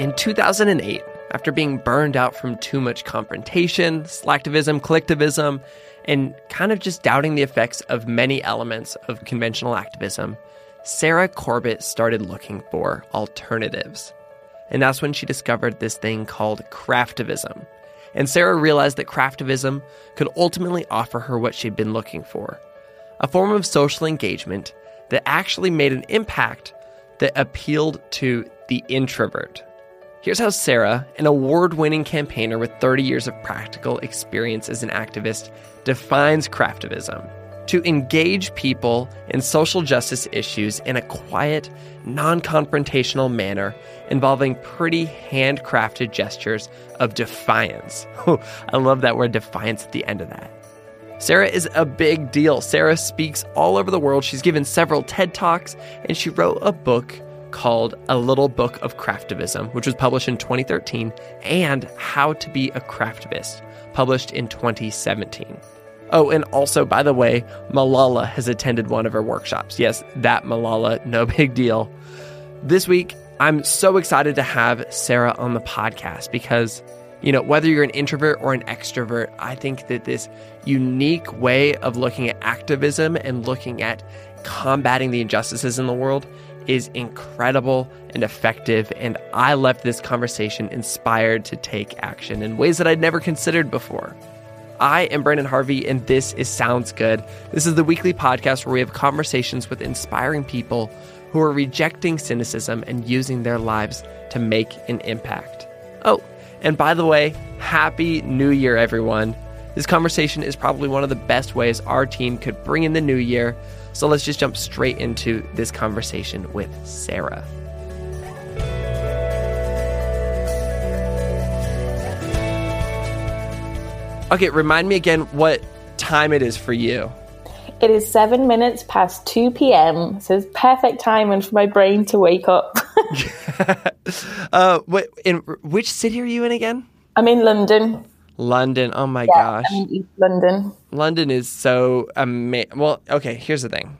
In 2008, after being burned out from too much confrontation, slacktivism, clicktivism, and kind of just doubting the effects of many elements of conventional activism, Sarah Corbett started looking for alternatives. And that's when she discovered this thing called craftivism. And Sarah realized that craftivism could ultimately offer her what she'd been looking for a form of social engagement that actually made an impact that appealed to the introvert. Here's how Sarah, an award winning campaigner with 30 years of practical experience as an activist, defines craftivism to engage people in social justice issues in a quiet, non confrontational manner involving pretty handcrafted gestures of defiance. I love that word defiance at the end of that. Sarah is a big deal. Sarah speaks all over the world. She's given several TED Talks, and she wrote a book called A Little Book of Craftivism, which was published in 2013, and How to Be a Craftivist, published in 2017. Oh, and also, by the way, Malala has attended one of her workshops. Yes, that Malala, no big deal. This week, I'm so excited to have Sarah on the podcast because, you know, whether you're an introvert or an extrovert, I think that this unique way of looking at activism and looking at combating the injustices in the world is incredible and effective, and I left this conversation inspired to take action in ways that I'd never considered before. I am Branden Harvey, and this is Sounds Good. This is the weekly podcast where we have conversations with inspiring people who are rejecting cynicism and using their lives to make an impact. Oh, and by the way, Happy New Year, everyone. This conversation is probably one of the best ways our team could bring in the new year so let's just jump straight into this conversation with Sarah. Okay, remind me again what time it is for you. It is seven minutes past 2 p.m. So it's perfect timing for my brain to wake up. uh, what, in which city are you in again? I'm in London. London. Oh my yeah, gosh. I'm in East London. London is so amazing. Well, okay, here's the thing.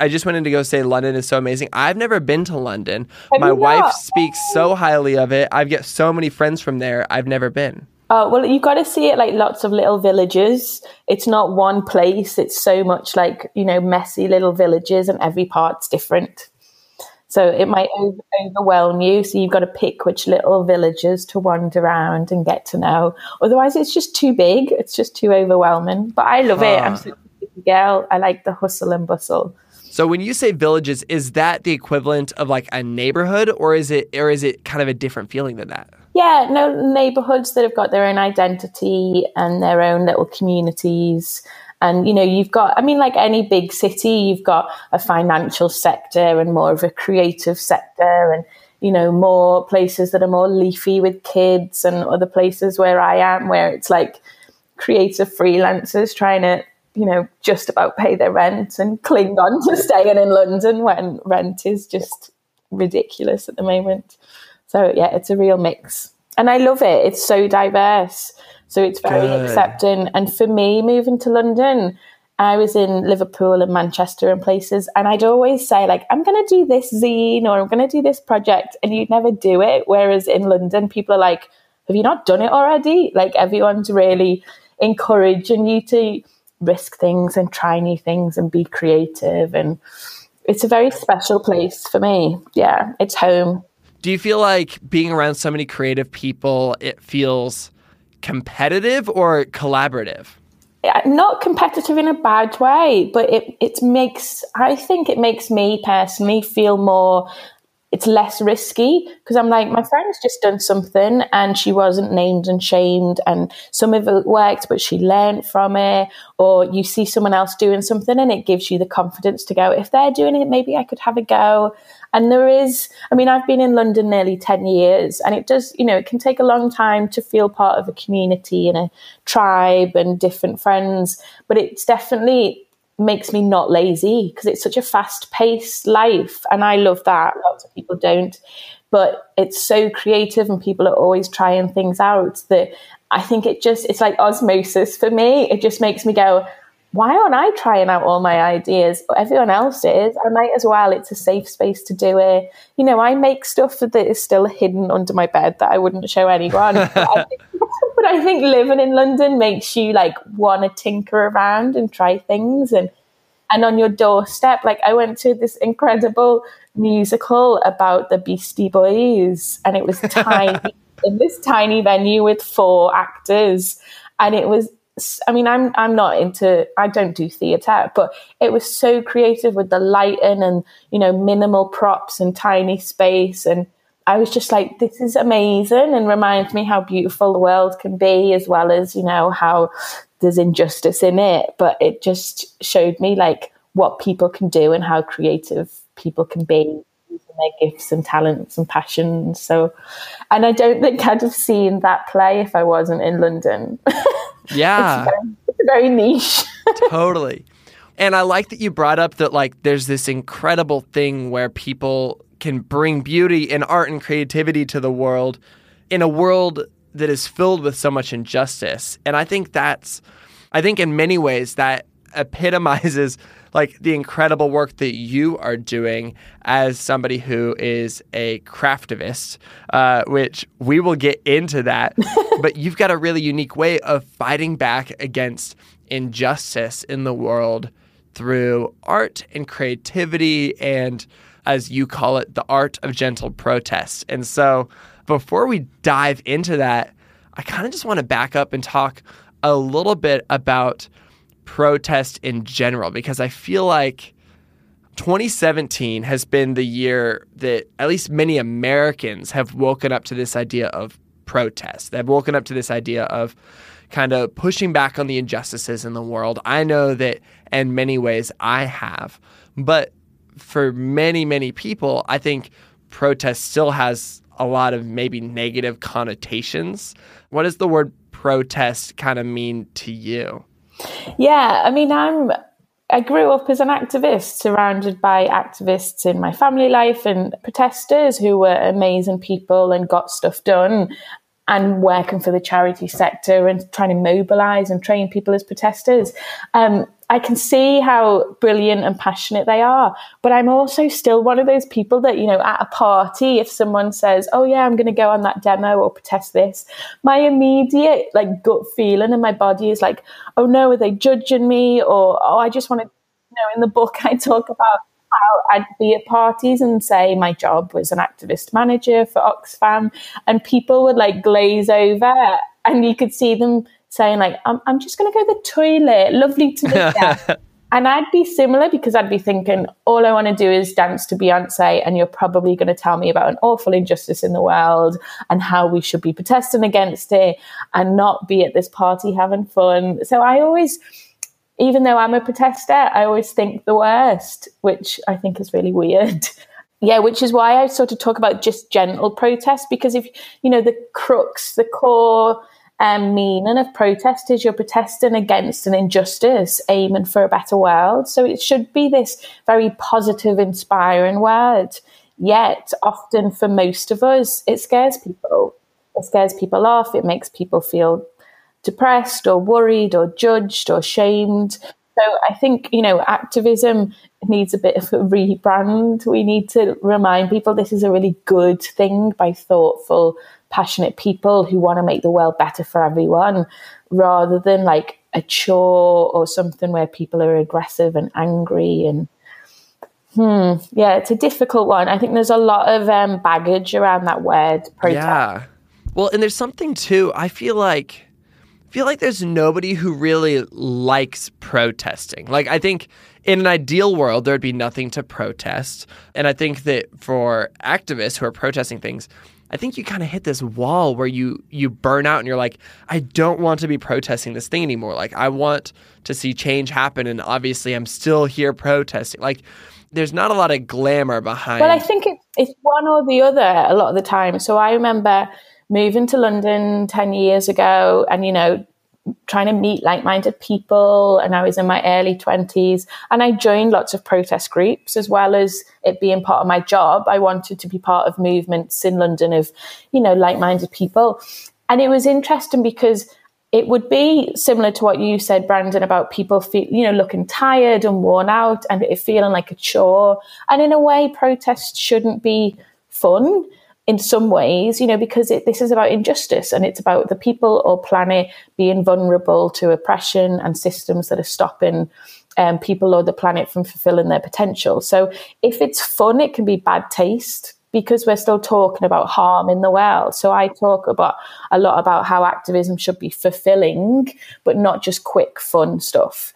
I just wanted to go say London is so amazing. I've never been to London. Have My wife not? speaks so highly of it. I've got so many friends from there. I've never been. Oh, well, you've got to see it like lots of little villages. It's not one place. It's so much like, you know, messy little villages and every part's different. So it might overwhelm you. So you've got to pick which little villages to wander around and get to know. Otherwise, it's just too big. It's just too overwhelming. But I love it. I'm Huh. such a city girl. I like the hustle and bustle. So when you say villages, is that the equivalent of like a neighborhood or is it or is it kind of a different feeling than that? Yeah, no neighborhoods that have got their own identity and their own little communities. And, you know, you've got, I mean, like any big city, you've got a financial sector and more of a creative sector and, you know, more places that are more leafy with kids and other places where I am, where it's like creative freelancers trying to, you know, just about pay their rent and cling on to staying in London when rent is just ridiculous at the moment. So yeah, it's a real mix. And I love it. It's so diverse. So it's very Good. accepting. And for me, moving to London, I was in Liverpool and Manchester and places, and I'd always say, like, I'm going to do this zine or I'm going to do this project, and you'd never do it. Whereas in London, people are like, Have you not done it already? Like, everyone's really encouraging you to risk things and try new things and be creative. And it's a very special place for me. Yeah, it's home. Do you feel like being around so many creative people it feels competitive or collaborative? Uh, not competitive in a bad way, but it it makes I think it makes me personally feel more it's less risky because I'm like, my friend's just done something and she wasn't named and shamed, and some of it worked, but she learned from it. Or you see someone else doing something and it gives you the confidence to go, if they're doing it, maybe I could have a go. And there is, I mean, I've been in London nearly 10 years, and it does, you know, it can take a long time to feel part of a community and a tribe and different friends, but it's definitely makes me not lazy because it's such a fast paced life. And I love that. Lots of people don't. But it's so creative and people are always trying things out that I think it just, it's like osmosis for me. It just makes me go, why aren't I trying out all my ideas? Everyone else is. I might as well. It's a safe space to do it. You know, I make stuff that is still hidden under my bed that I wouldn't show anyone. I think, but I think living in London makes you like want to tinker around and try things and and on your doorstep. Like I went to this incredible musical about the Beastie Boys, and it was tiny in this tiny venue with four actors, and it was I mean, I'm I'm not into I don't do theatre, but it was so creative with the lighting and you know minimal props and tiny space, and I was just like, this is amazing, and reminds me how beautiful the world can be, as well as you know how there's injustice in it. But it just showed me like what people can do and how creative people can be using their gifts and talents and passions. So, and I don't think I'd have seen that play if I wasn't in London. Yeah. it's, very, it's very niche. totally. And I like that you brought up that like there's this incredible thing where people can bring beauty and art and creativity to the world in a world that is filled with so much injustice. And I think that's I think in many ways that epitomizes like the incredible work that you are doing as somebody who is a craftivist, uh, which we will get into that. but you've got a really unique way of fighting back against injustice in the world through art and creativity and as you call it the art of gentle protest. And so before we dive into that, I kind of just want to back up and talk a little bit about protest in general because I feel like 2017 has been the year that at least many Americans have woken up to this idea of protest. They've woken up to this idea of kind of pushing back on the injustices in the world. I know that in many ways I have, but for many, many people, I think protest still has a lot of maybe negative connotations. What does the word protest kind of mean to you? Yeah, I mean, I'm. I grew up as an activist, surrounded by activists in my family life and protesters who were amazing people and got stuff done and working for the charity sector and trying to mobilize and train people as protesters. Um, I can see how brilliant and passionate they are, but I'm also still one of those people that, you know, at a party, if someone says, Oh, yeah, I'm going to go on that demo or protest this, my immediate like gut feeling in my body is like, Oh, no, are they judging me? Or, Oh, I just want to, you know, in the book, I talk about how I'd be at parties and say my job was an activist manager for Oxfam, and people would like glaze over, and you could see them saying like, "I'm, I'm just going to go to the toilet. Lovely to meet you." and I'd be similar because I'd be thinking, all I want to do is dance to Beyonce, and you're probably going to tell me about an awful injustice in the world and how we should be protesting against it and not be at this party having fun. So I always even though I'm a protester, I always think the worst, which I think is really weird. yeah, which is why I sort of talk about just gentle protest because if you know the crux, the core um, meaning of protest is you're protesting against an injustice, aiming for a better world. So it should be this very positive, inspiring word. Yet, often for most of us, it scares people. It scares people off. It makes people feel depressed or worried or judged or shamed. So I think, you know, activism needs a bit of a rebrand. We need to remind people this is a really good thing by thoughtful, passionate people who want to make the world better for everyone rather than like a chore or something where people are aggressive and angry and hmm yeah it's a difficult one i think there's a lot of um, baggage around that word protest. yeah well and there's something too i feel like feel like there's nobody who really likes protesting. Like, I think in an ideal world, there'd be nothing to protest. And I think that for activists who are protesting things, I think you kind of hit this wall where you you burn out and you're like, I don't want to be protesting this thing anymore. Like I want to see change happen and obviously I'm still here protesting. Like there's not a lot of glamour behind Well, I think it, it's one or the other a lot of the time. So I remember moving to London 10 years ago and you know trying to meet like-minded people and I was in my early 20s and I joined lots of protest groups as well as it being part of my job. I wanted to be part of movements in London of you know like-minded people. And it was interesting because it would be similar to what you said Branden about people feel you know looking tired and worn out and it feeling like a chore. And in a way protests shouldn't be fun in some ways, you know, because it, this is about injustice and it's about the people or planet being vulnerable to oppression and systems that are stopping um, people or the planet from fulfilling their potential. So if it's fun, it can be bad taste because we're still talking about harm in the world. So I talk about a lot about how activism should be fulfilling, but not just quick fun stuff.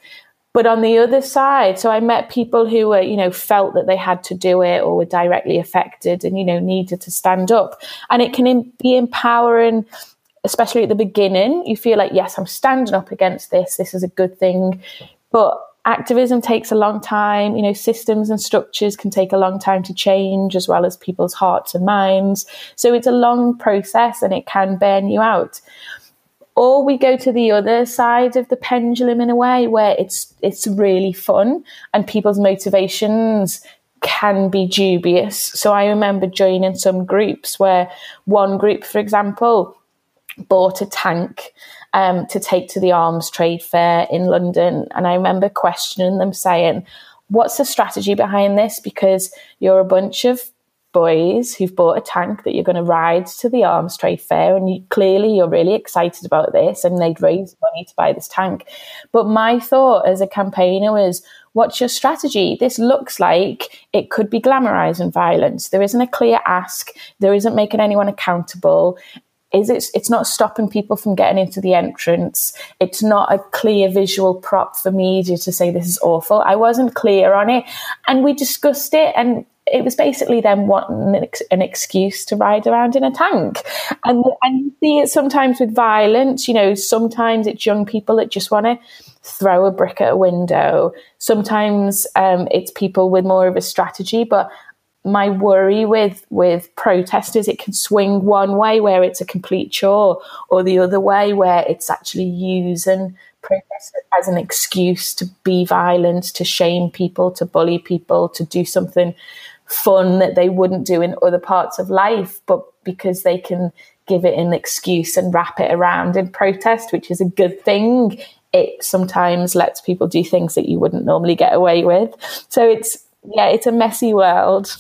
But on the other side, so I met people who were, you know, felt that they had to do it or were directly affected and, you know, needed to stand up. And it can be empowering, especially at the beginning. You feel like, yes, I'm standing up against this. This is a good thing. But activism takes a long time. You know, systems and structures can take a long time to change, as well as people's hearts and minds. So it's a long process and it can burn you out or we go to the other side of the pendulum in a way where it's it's really fun and people's motivations can be dubious. So I remember joining some groups where one group, for example, bought a tank um, to take to the arms trade fair in London. And I remember questioning them saying, What's the strategy behind this? Because you're a bunch of boys who've bought a tank that you're going to ride to the arms trade fair and you, clearly you're really excited about this and they'd raised money to buy this tank. But my thought as a campaigner was what's your strategy? This looks like it could be glamorizing violence. There isn't a clear ask. There isn't making anyone accountable. Is it it's not stopping people from getting into the entrance. It's not a clear visual prop for media to say this is awful. I wasn't clear on it and we discussed it and it was basically an, ex- an, excuse to ride around in a tank. And, and you see it sometimes with violence, you know, sometimes it's young people that just want to throw a brick at a window. Sometimes um, it's people with more of a strategy. But my worry with, with protesters, it can swing one way where it's a complete chore or the other way where it's actually using protest as an excuse to be violent, to shame people, to bully people, to do something fun that they wouldn't do in other parts of life, but because they can give it an excuse and wrap it around in protest, which is a good thing, it sometimes lets people do things that you wouldn't normally get away with. So it's, yeah, it's a messy world.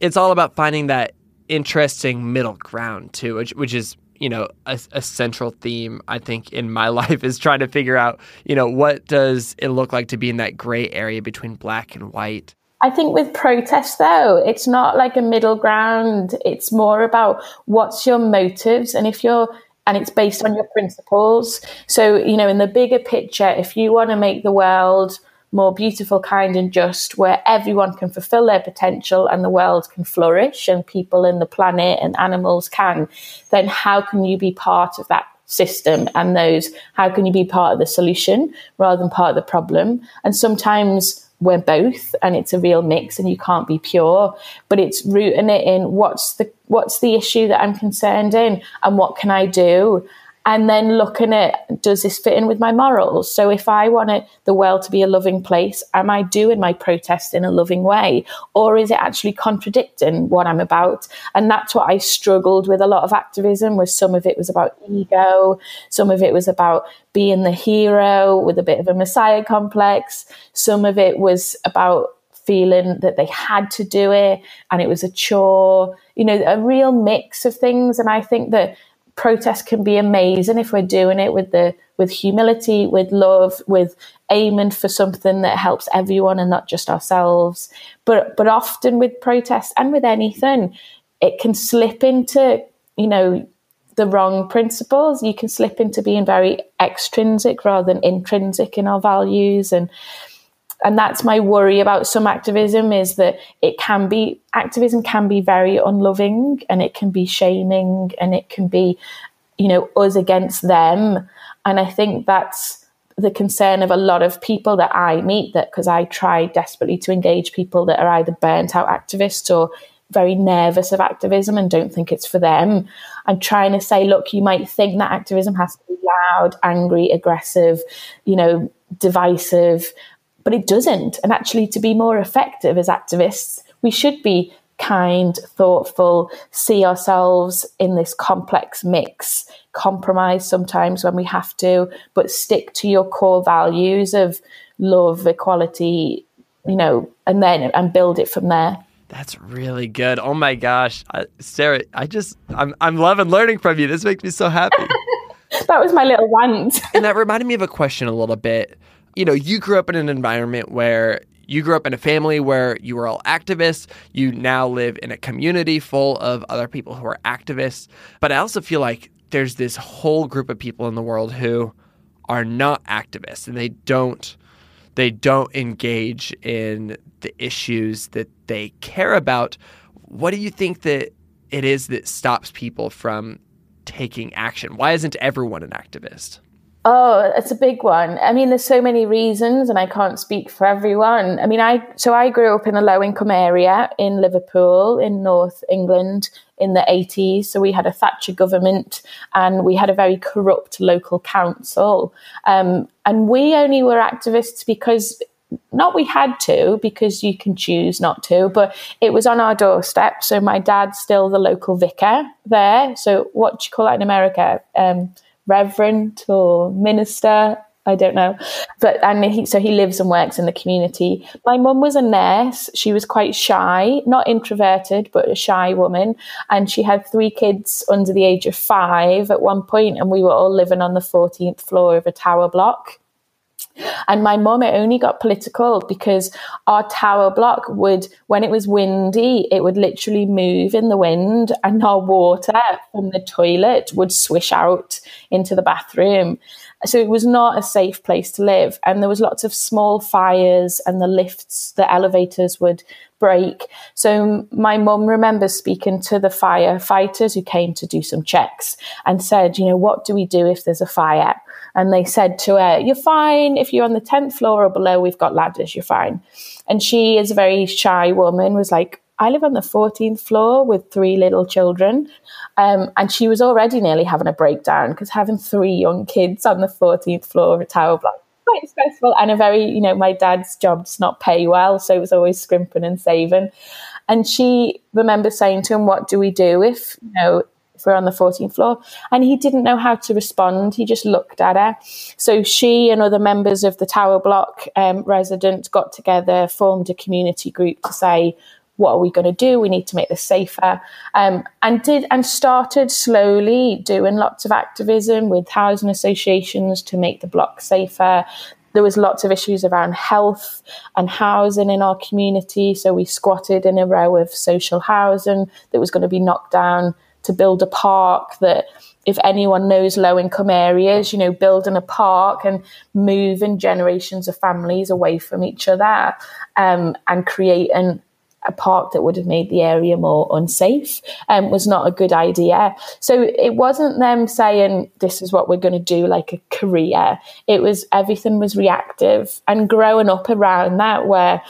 It's all about finding that interesting middle ground, too, which, which is you know a, a, central theme i think in my life is trying to figure out you know what does it look like to be in that gray area between black and white I think with protest though, it's not like a middle ground. It's more about what's your motives and if you're and it's based on your principles. So, you know, in the bigger picture, if you want to make the world more beautiful, kind, and just, where everyone can fulfill their potential and the world can flourish and people and the planet and animals can, then how can you be part of that system and those? How can you be part of the solution rather than part of the problem? And sometimes we're both and it's a real mix and you can't be pure but it's rooting it in what's the what's the issue that i'm concerned in and what can i do and then looking at does this fit in with my morals? So if i want it, the world to be a loving place am i doing my protest in a loving way? Or is it actually contradicting what i'm about? And that's what i struggled with a lot of activism was some of it was about ego some of it was about being the hero with a bit of a messiah complex some of it was about feeling that they had to do it and it was a chore. You know a real mix of things and i think that protest can be amazing if we're doing it with the with humility, with love, with aiming for something that helps everyone and not just ourselves. But but often with protest and with anything, it can slip into, you know, the wrong principles. You can slip into being very extrinsic rather than intrinsic in our values and and that's my worry about some activism is that it can be activism can be very unloving and it can be shaming and it can be you know us against them and i think that's the concern of a lot of people that i meet that because i try desperately to engage people that are either burnt out activists or very nervous of activism and don't think it's for them. I'm trying to say, look, you might think that activism has to be loud, angry, aggressive, you know, divisive, but it doesn't. And actually, to be more effective as activists, we should be kind, thoughtful, see ourselves in this complex mix, compromise sometimes when we have to, but stick to your core values of love, equality, you know, and then and build it from there. That's really good. Oh my gosh, I, Sarah, I just I'm I'm loving learning from you. This makes me so happy. that was my little rant. and that reminded me of a question a little bit. You know, you grew up in an environment where you grew up in a family where you were all activists. You now live in a community full of other people who are activists. But I also feel like there's this whole group of people in the world who are not activists and they don't they don't engage in the issues that they care about. What do you think that it is that stops people from taking action? Why isn't everyone an activist? Oh, it's a big one. I mean, there's so many reasons, and I can't speak for everyone. I mean, I so I grew up in a low income area in Liverpool, in North England, in the 80s. So we had a Thatcher government, and we had a very corrupt local council. Um, and we only were activists because not we had to because you can choose not to but it was on our doorstep so my dad's still the local vicar there so what do you call that in america um, reverend or minister I don't know. But and he so he lives and works in the community. My mum was a nurse. She was quite shy, not introverted, but a shy woman. And she had three kids under the age of five at one point, and we were all living on the 14th floor of a tower block. And my mum, it only got political because our tower block would, when it was windy, it would literally move in the wind and our water from the toilet would swish out into the bathroom. So it was not a safe place to live. And there was lots of small fires and the lifts, the elevators would break. So my mum remembers speaking to the firefighters who came to do some checks and said, you know, what do we do if there's a fire? And they said to her, You're fine. If you're on the 10th floor or below, we've got ladders, you're fine. And she, is a very shy woman, was like, I live on the 14th floor with three little children. Um, and she was already nearly having a breakdown because having three young kids on the 14th floor of a tower block quite stressful and a very, you know, my dad's job does not pay well. So it was always scrimping and saving. And she remembers saying to him, What do we do if, you know, we're on the 14th floor. And he didn't know how to respond. He just looked at her. So she and other members of the Tower Block um, residents got together, formed a community group to say, what are we going to do? We need to make this safer. Um, and did and started slowly doing lots of activism with housing associations to make the block safer. There was lots of issues around health and housing in our community. So we squatted in a row of social housing that was going to be knocked down to build a park that if anyone knows low income areas, you know, building a park and moving generations of families away from each other um, and creating a park that would have made the area more unsafe um, was not a good idea. So it wasn't them saying this is what we're going to do like a career. It was everything was reactive and growing up around that where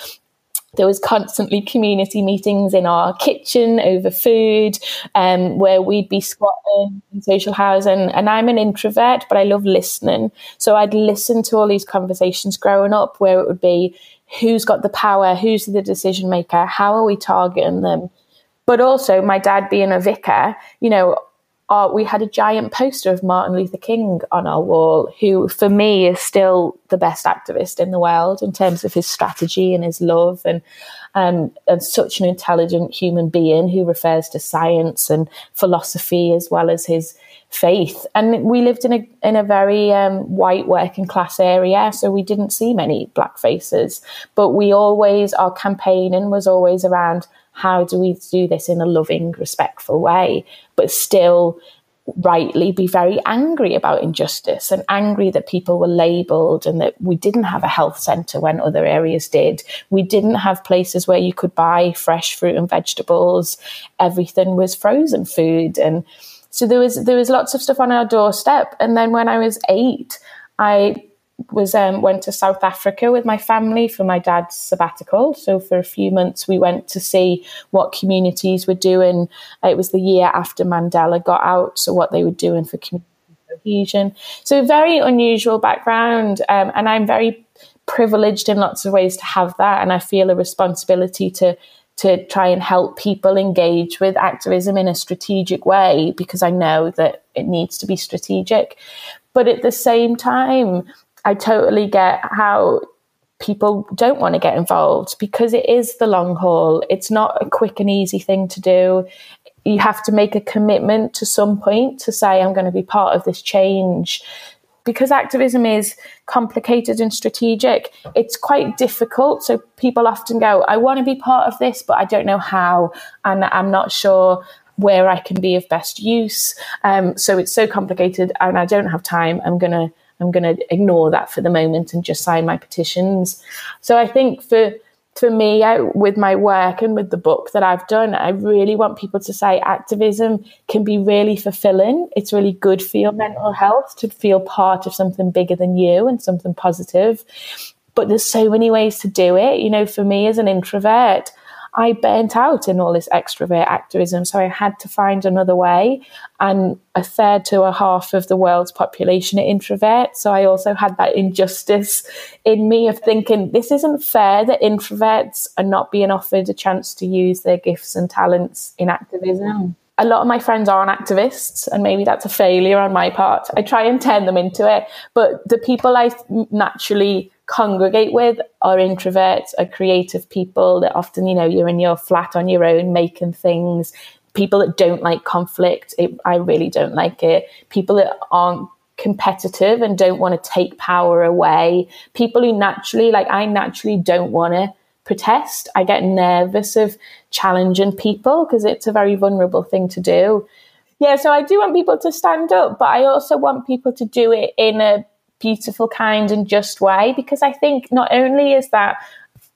there was constantly community meetings in our kitchen over food, um, where we'd be squatting in social housing. And I'm an introvert, but I love listening. So I'd listen to all these conversations growing up, where it would be who's got the power, who's the decision maker, how are we targeting them. But also, my dad being a vicar, you know, uh, we had a giant poster of Martin Luther King on our wall, who for me is still the best activist in the world in terms of his strategy and his love and um, and such an intelligent human being who refers to science and philosophy as well as his faith. And we lived in a in a very um, white working class area, so we didn't see many black faces. But we always our campaigning was always around how do we do this in a loving, respectful way, but still rightly be very angry about injustice and angry that people were labelled and that we didn't have a health centre when other areas did. We didn't have places where you could buy fresh fruit and vegetables. Everything was frozen food. And so there was there was lots of stuff on our doorstep. And then when I was eight, I was um, went to South Africa with my family for my dad's sabbatical. So for a few months, we went to see what communities were doing. It was the year after Mandela got out, so what they were doing for community cohesion. So very unusual background, um, and I'm very privileged in lots of ways to have that, and I feel a responsibility to to try and help people engage with activism in a strategic way because I know that it needs to be strategic. But at the same time, I totally get how people don't want to get involved because it is the long haul. It's not a quick and easy thing to do. You have to make a commitment to some point to say, I'm going to be part of this change. Because activism is complicated and strategic, it's quite difficult. So people often go, I want to be part of this, but I don't know how. And I'm not sure where I can be of best use. Um, so it's so complicated and I don't have time. I'm going to I'm going to ignore that for the moment and just sign my petitions. So I think for for me, I, with my work and with the book that I've done, I really want people to say activism can be really fulfilling. It's really good for your mental health to feel part of something bigger than you and something positive. But there's so many ways to do it. You know, for me as an introvert, I burnt out in all this extrovert activism. So I had to find another way. And a third to a half of the world's population are introverts. So I also had that injustice in me of thinking this isn't fair that introverts are not being offered a chance to use their gifts and talents in activism a lot of my friends aren't activists, and maybe that's a failure on my part. I try and turn them into it, but the people I naturally congregate with are introverts, are creative people that often, you know, you're in your flat on your own making things. People that don't like conflict, it, I really don't like it. People that aren't competitive and don't want to take power away. People who naturally, like I naturally don't want to protest. I get nervous of challenging people because it's a very vulnerable thing to do. Yeah, so I do want people to stand up, but I also want people to do it in a beautiful, kind, and just way because I think not only is that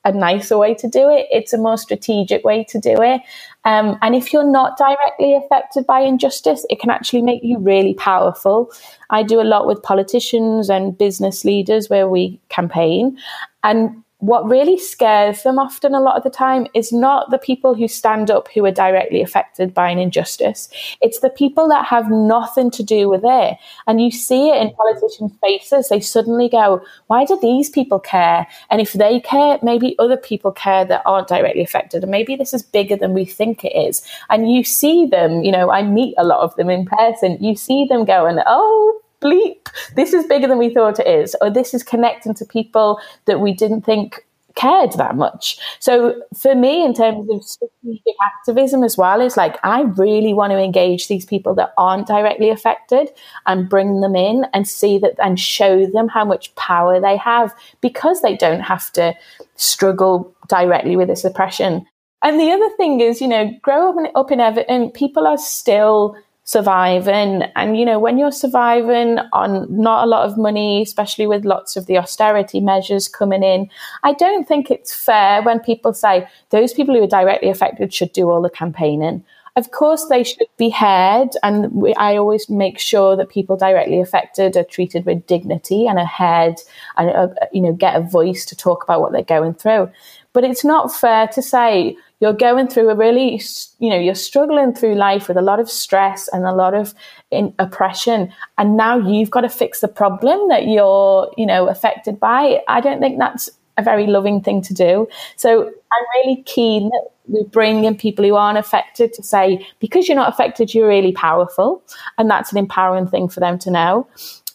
a nicer way to do it, it's a more strategic way to do it. Um, and if you're not directly affected by injustice, it can actually make you really powerful. I do a lot with politicians and business leaders where we campaign. And what really scares them often a lot of the time is not the people who stand up who are directly affected by an injustice. It's the people that have nothing to do with it. And you see it in politicians' faces. They suddenly go, why do these people care? And if they care, maybe other people care that aren't directly affected. And maybe this is bigger than we think it is. And you see them, you know, I meet a lot of them in person. You see them going, oh, bleep, this is bigger than we thought it is, or this is connecting to people that we didn't think cared that much. So for me, in terms of strategic activism as well, is like I really want to engage these people that aren't directly affected and bring them in and see that and show them how much power they have because they don't have to struggle directly with this oppression. And the other thing is, you know, grow up in, up in Everton, people are still surviving. And, you know, when you're surviving on not a lot of money, especially with lots of the austerity measures coming in, I don't think it's fair when people say those people who are directly affected should do all the campaigning. Of course, they should be heard, and we, I always make sure that people directly affected are treated with dignity and are heard, and uh, you know get a voice to talk about what they're going through. But it's not fair to say you're going through a really, you know, you're struggling through life with a lot of stress and a lot of in, oppression. And now you've got to fix the problem that you're, you know, affected by. I don't think that's a very loving thing to do. So I'm really keen that we bring in people who aren't affected to say, because you're not affected, you're really powerful. And that's an empowering thing for them to know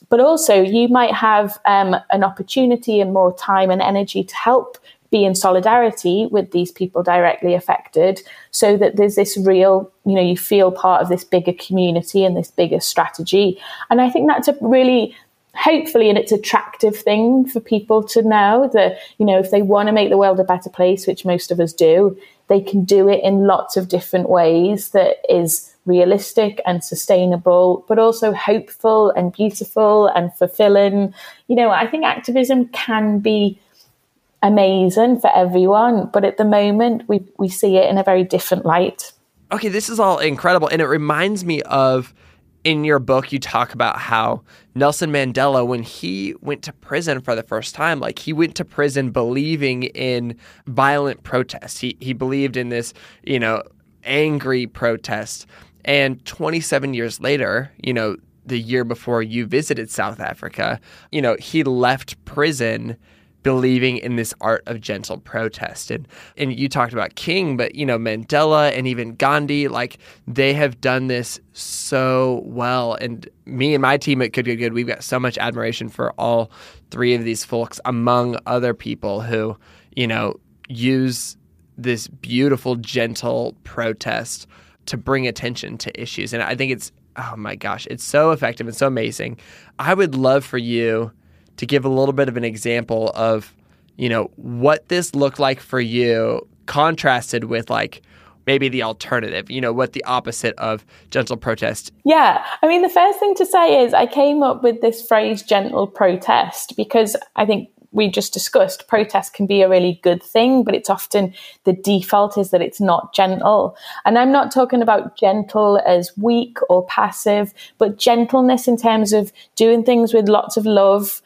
but also you might have um, an opportunity and more time and energy to help be in solidarity with these people directly affected so that there's this real you know you feel part of this bigger community and this bigger strategy and i think that's a really hopefully and it's attractive thing for people to know that you know if they want to make the world a better place which most of us do they can do it in lots of different ways that is realistic and sustainable, but also hopeful and beautiful and fulfilling. You know, I think activism can be amazing for everyone, but at the moment we we see it in a very different light. Okay, this is all incredible and it reminds me of in your book you talk about how Nelson Mandela when he went to prison for the first time like he went to prison believing in violent protest. He he believed in this, you know, angry protest. And 27 years later, you know, the year before you visited South Africa, you know, he left prison believing in this art of gentle protest. And and you talked about King, but you know, Mandela and even Gandhi, like they have done this so well. And me and my team at Good Good Good, we've got so much admiration for all three of these folks, among other people who, you know, use this beautiful, gentle protest to bring attention to issues. And I think it's oh my gosh, it's so effective and so amazing. I would love for you to give a little bit of an example of, you know, what this looked like for you contrasted with like maybe the alternative, you know, what the opposite of gentle protest. Yeah. I mean, the first thing to say is I came up with this phrase gentle protest because I think we just discussed, protest can be a really good thing, but it's often the default is that it's not gentle. And I'm not talking about gentle as weak or passive, but gentleness in terms of doing things with lots of love,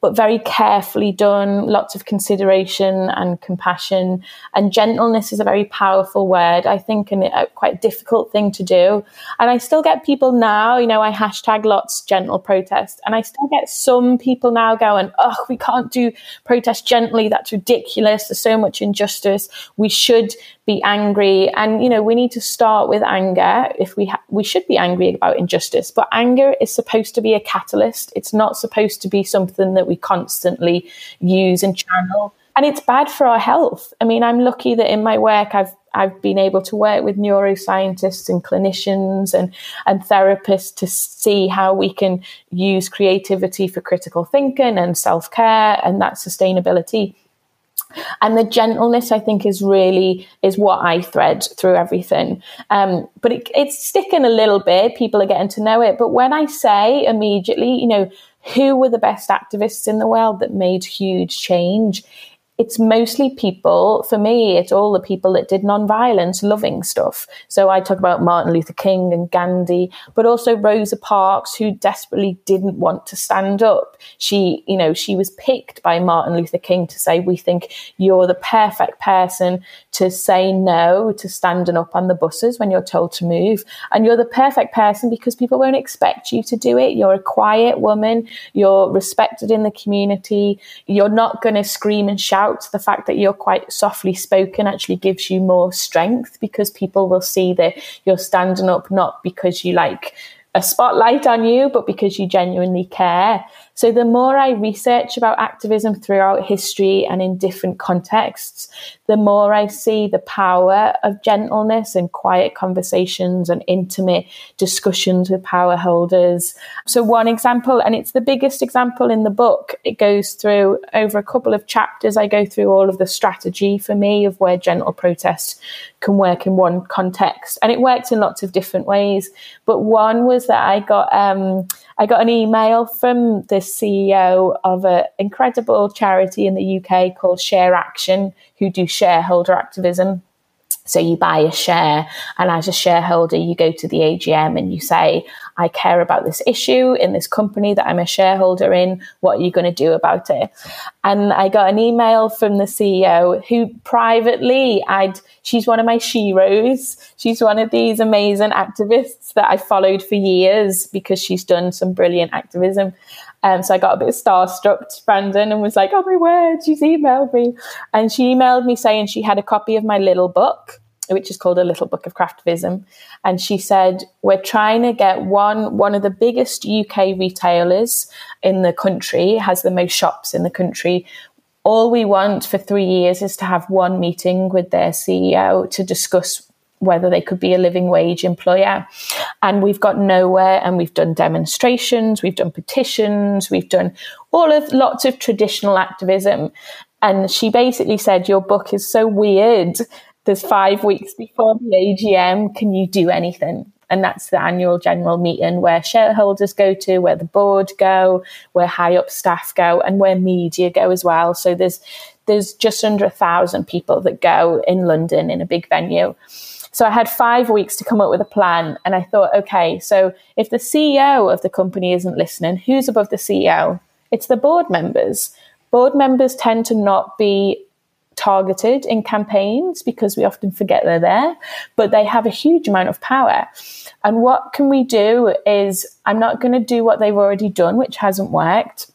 but very carefully done, lots of consideration and compassion. And gentleness is a very powerful word, I think, and a quite difficult thing to do. And I still get people now, you know, I hashtag lots gentle protest, and I still get some people now going, oh, we can't do protest gently. That's ridiculous. There's so much injustice. We should be angry. And, you know, we need to start with anger if we, ha- we should be angry about injustice. But anger is supposed to be a catalyst. It's not supposed to be something that we constantly use and channel. And it's bad for our health. I mean, I'm lucky that in my work, I've I've been able to work with neuroscientists and clinicians and, and therapists to see how we can use creativity for critical thinking and self care and that sustainability. And the gentleness i think is really is what i thread through everything. Um, but it, it's sticking a little bit. People are getting to know it. But when i say immediately you know who were the best activists in the world that made huge change it's mostly people, for me, it's all the people that did nonviolence, loving stuff. So I talk about Martin Luther King and Gandhi, but also Rosa Parks, who desperately didn't want to stand up. She, you know, she was picked by Martin Luther King to say, we think you're the perfect person to say no to standing up on the buses when you're told to move. And you're the perfect person because people won't expect you to do it. You're a quiet woman. You're respected in the community. You're not going to scream and shout out the fact that you're quite softly spoken actually gives you more strength because people will see that you're standing up not because you like a spotlight on you, but because you genuinely care. So the more I research about activism throughout history and in different contexts, the more I see the power of gentleness and quiet conversations and intimate discussions with power holders. So one example, and it's the biggest example in the book, it goes through over a couple of chapters. I go through all of the strategy for me of where gentle protest can work in one context. And it works in lots of different ways. But one was that I got um, I got an email from the CEO of an incredible charity in the UK called Share Action, who do shareholder activism. So you buy a share, and as a shareholder, you go to the AGM and you say, I care about this issue in this company that I'm a shareholder in. What are you going to do about it? And I got an email from the CEO who privately, I'd, she's one of my sheroes. She's one of these amazing activists that I followed for years because she's done some brilliant activism. Um, so I got a bit starstruck, to Branden, and was like, oh my word, she's emailed me. And she emailed me saying she had a copy of my little book, which is called A Little Book of Craftivism. And she said, we're trying to get one, one of the biggest UK retailers in the country, has the most shops in the country. All we want for three years is to have one meeting with their CEO to discuss whether they could be a living wage employer. And we've got nowhere and we've done demonstrations, we've done petitions, we've done all of lots of traditional activism. And she basically said, Your book is so weird. There's five weeks before the AGM. Can you do anything? And that's the annual general meeting where shareholders go to, where the board go, where high up staff go, and where media go as well. So there's there's just under a thousand people that go in London in a big venue. So I had five weeks to come up with a plan. And I thought, okay, so if the CEO of the company isn't listening, who's above the CEO? It's the board members. Board members tend to not be targeted in campaigns because we often forget they're there, but they have a huge amount of power. And what can we do is I'm not going to do what they've already done, which hasn't worked.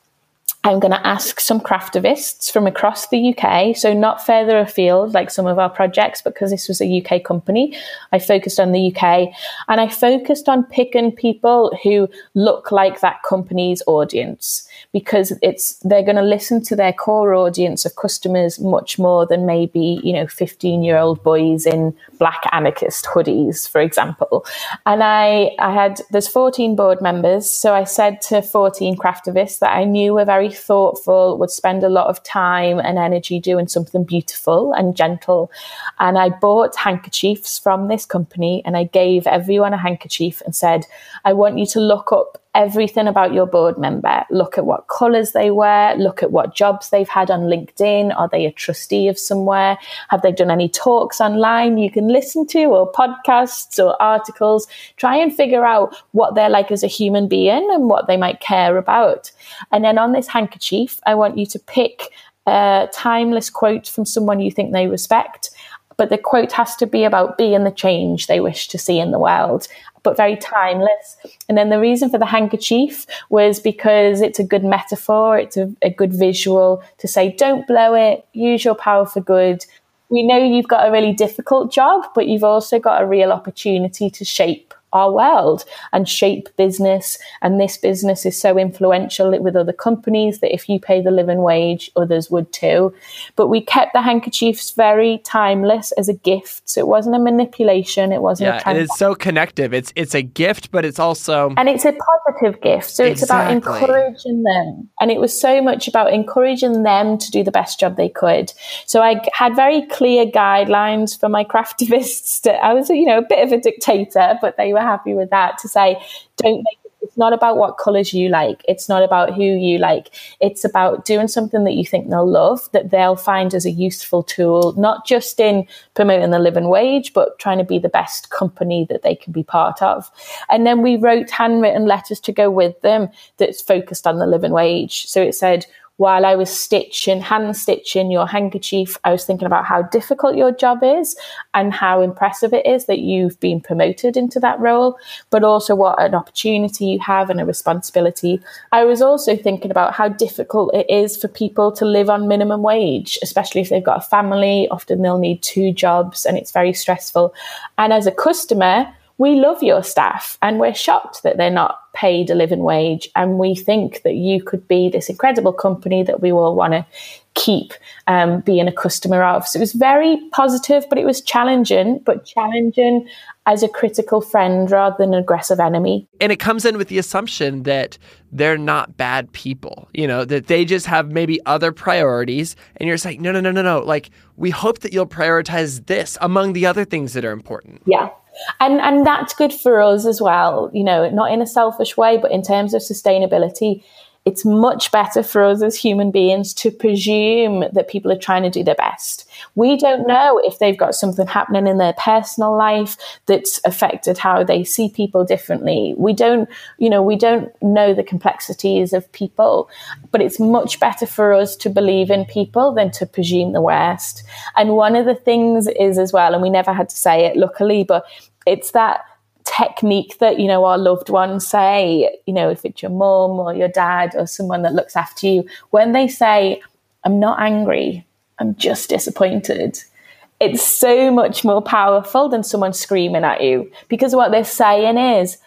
I'm going to ask some craftivists from across the UK, so not further afield like some of our projects, because this was a UK company. I focused on the UK and I focused on picking people who look like that company's audience because it's they're going to listen to their core audience of customers much more than maybe, you know, 15 year old boys in black anarchist hoodies, for example. And I, I had, there's 14 board members. So I said to 14 craftivists that I knew were very thoughtful, would spend a lot of time and energy doing something beautiful and gentle. And I bought handkerchiefs from this company and I gave everyone a handkerchief and said, I want you to look up everything about your board member. Look at what colors they wear, look at what jobs they've had on LinkedIn. Are they a trustee of somewhere? Have they done any talks online you can listen to, or podcasts or articles? Try and figure out what they're like as a human being and what they might care about. And then on this handkerchief, I want you to pick a timeless quote from someone you think they respect but the quote has to be about being the change they wish to see in the world but very timeless. And then the reason for the handkerchief was because it's a good metaphor, it's a, a good visual to say, don't blow it, use your power for good. We know you've got a really difficult job, but you've also got a real opportunity to shape our world and shape business. And this business is so influential with other companies that if you pay the living wage, others would too. But we kept the handkerchiefs very timeless as a gift. So it wasn't a manipulation. It wasn't yeah, a it's so connective. It's it's a gift, but it's also And it's a positive gift. So it's about encouraging them. And it was so much about encouraging them to do the best job they could. So I had very clear guidelines for my craftivists. To, I was, you know, a bit of a dictator, but they were happy with that to say, don't make it, it's not about what colors you like. It's not about who you like. It's about doing something that you think they'll love, that they'll find as a useful tool, not just in promoting the living wage, but trying to be the best company that they can be part of. And then we wrote handwritten letters to go with them that's focused on the living wage. So it said, while I was stitching, hand stitching your handkerchief, I was thinking about how difficult your job is and how impressive it is that you've been promoted into that role, but also what an opportunity you have and a responsibility. I was also thinking about how difficult it is for people to live on minimum wage, especially if they've got a family. Often they'll need two jobs and it's very stressful. And as a customer, we love your staff and we're shocked that they're not paid a living wage. And we think that you could be this incredible company that we will want to keep um, being a customer of. So it was very positive, but it was challenging, but challenging as a critical friend rather than an aggressive enemy. And it comes in with the assumption that they're not bad people, you know, that they just have maybe other priorities. And you're saying, no, no, no, no, no. Like, we hope that you'll prioritize this among the other things that are important. Yeah. And and that's good for us as well, you know, not in a selfish way, but in terms of sustainability, it's much better for us as human beings to presume that people are trying to do their best. We don't know if they've got something happening in their personal life that's affected how they see people differently. We don't, you know, we don't know the complexities of people, but it's much better for us to believe in people than to presume the worst. And one of the things is as well, and we never had to say it luckily, but it's that technique that you know our loved ones say you know if it's your mom or your dad or someone that looks after you when they say i'm not angry i'm just disappointed it's so much more powerful than someone screaming at you. Because what they're saying is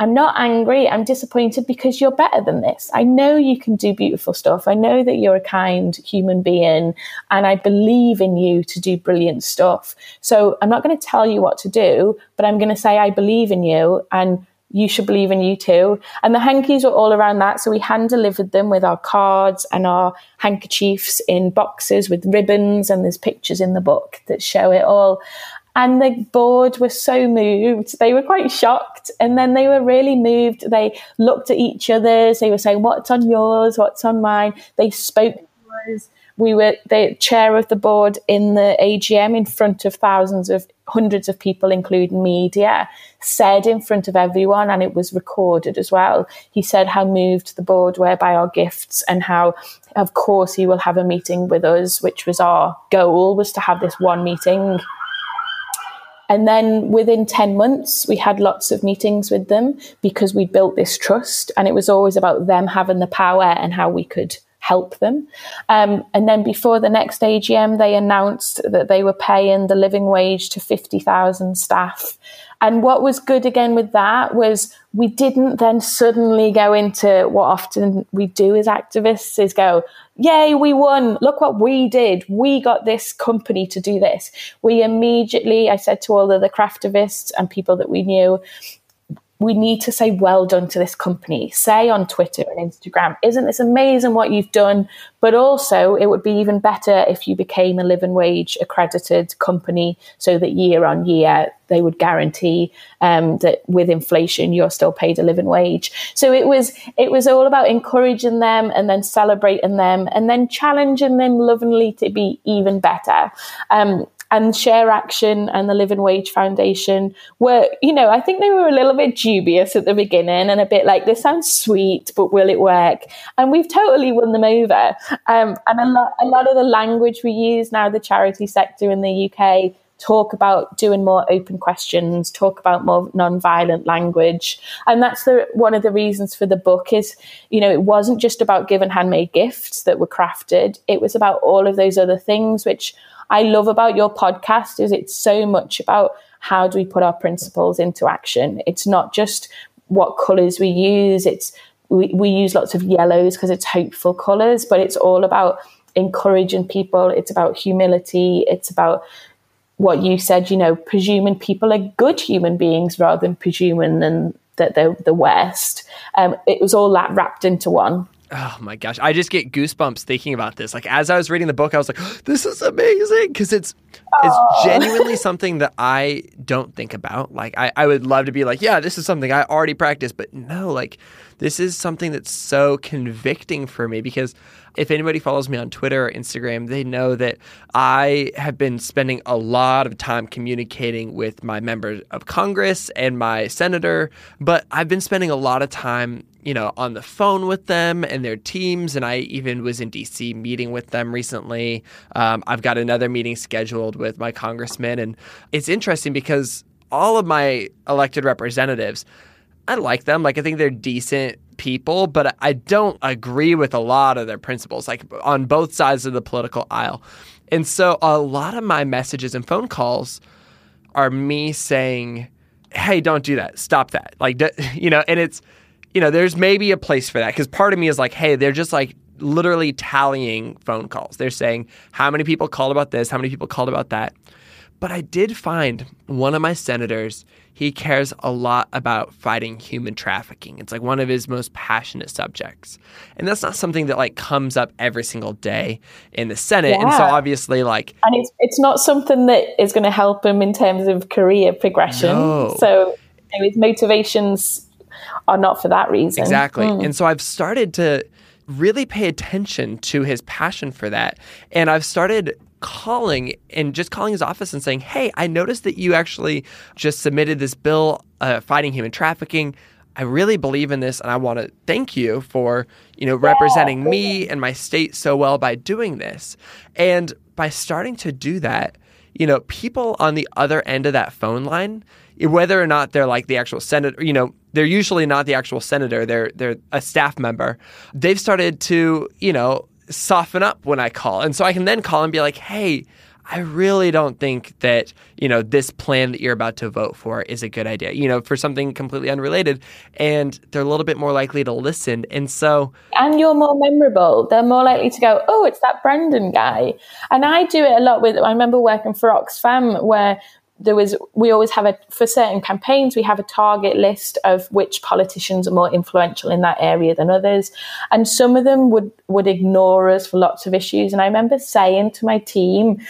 I'm not angry. I'm disappointed because you're better than this. I know you can do beautiful stuff. I know that you're a kind human being and I believe in you to do brilliant stuff. So I'm not going to tell you what to do, but I'm going to say, I believe in you and you should believe in you too. And the hankies were all around that. So we hand delivered them with our cards and our handkerchiefs in boxes with ribbons. And there's pictures in the book that show it all. And the board was so moved. They were quite shocked. And then they were really moved. They looked at each other. They were saying, What's on yours? What's on mine? They spoke to us we were the chair of the board in the AGM in front of thousands of hundreds of people, including media, said in front of everyone, and it was recorded as well. He said how moved the board were by our gifts and how, of course, he will have a meeting with us, which was our goal, was to have this one meeting. And then within 10 months, we had lots of meetings with them because we built this trust. And it was always about them having the power and how we could help them. Um, and then before the next AGM, they announced that they were paying the living wage to 50,000 staff. And what was good again with that was we didn't then suddenly go into what often we do as activists is go, yay, we won. Look what we did. We got this company to do this. We immediately, I said to all of the craftivists and people that we knew, we need to say well done to this company. Say on Twitter and Instagram, isn't this amazing what you've done? But also, it would be even better if you became a living wage accredited company so that year on year they would guarantee um, that with inflation you're still paid a living wage. So it was it was all about encouraging them and then celebrating them and then challenging them lovingly to be even better. Um, and Share Action and the Living Wage Foundation were, you know, I think they were a little bit dubious at the beginning and a bit like, this sounds sweet, but will it work? And we've totally won them over. Um, and a lot, a lot of the language we use now, the charity sector in the UK, talk about doing more open questions, talk about more non-violent language. And that's the one of the reasons for the book is, you know, it wasn't just about giving handmade gifts that were crafted. It was about all of those other things which I love about your podcast is it's so much about how do we put our principles into action. It's not just what colors we use. It's we, we use lots of yellows because it's hopeful colors, but it's all about encouraging people. It's about humility. It's about what you said, you know, presuming people are good human beings rather than presuming them that they're the worst. Um, it was all that wrapped into one. Oh my gosh, I just get goosebumps thinking about this. Like as I was reading the book, I was like, "This is amazing" because it's it's genuinely something that I don't think about. Like I, I would love to be like, "Yeah, this is something I already practice," but no, like this is something that's so convicting for me because if anybody follows me on Twitter or Instagram, they know that I have been spending a lot of time communicating with my members of Congress and my senator, but I've been spending a lot of time you know, on the phone with them and their teams. And I even was in DC meeting with them recently. Um, I've got another meeting scheduled with my congressman. And it's interesting because all of my elected representatives, I like them. Like, I think they're decent people, but I don't agree with a lot of their principles, like on both sides of the political aisle. And so a lot of my messages and phone calls are me saying, hey, don't do that. Stop that. Like, you know, and it's, you know, there's maybe a place for that because part of me is like, hey, they're just like literally tallying phone calls. They're saying how many people called about this, how many people called about that. But I did find one of my senators, he cares a lot about fighting human trafficking. It's like one of his most passionate subjects. And that's not something that like comes up every single day in the Senate. Yeah. And so obviously like And it's it's not something that is going to help him in terms of career progression. No. So his motivations are not for that reason. Exactly. Mm. And so I've started to really pay attention to his passion for that. And I've started calling and just calling his office and saying, Hey, I noticed that you actually just submitted this bill uh, fighting human trafficking. I really believe in this and I want to thank you for, you know, representing me and my state so well by doing this. And by starting to do that, you know, people on the other end of that phone line, whether or not they're like the actual senator, you know, they're usually not the actual senator, they're they're a staff member. They've started to, you know, soften up when I call. And so I can then call and be like, hey, I really don't think that, you know, this plan that you're about to vote for is a good idea, you know, for something completely unrelated. And they're a little bit more likely to listen. And so. And you're more memorable. They're more likely to go, oh, it's that Branden guy. And I do it a lot with, I remember working for Oxfam where there was we always have a for certain campaigns we have a target list of which politicians are more influential in that area than others and some of them would would ignore us for lots of issues and i remember saying to my team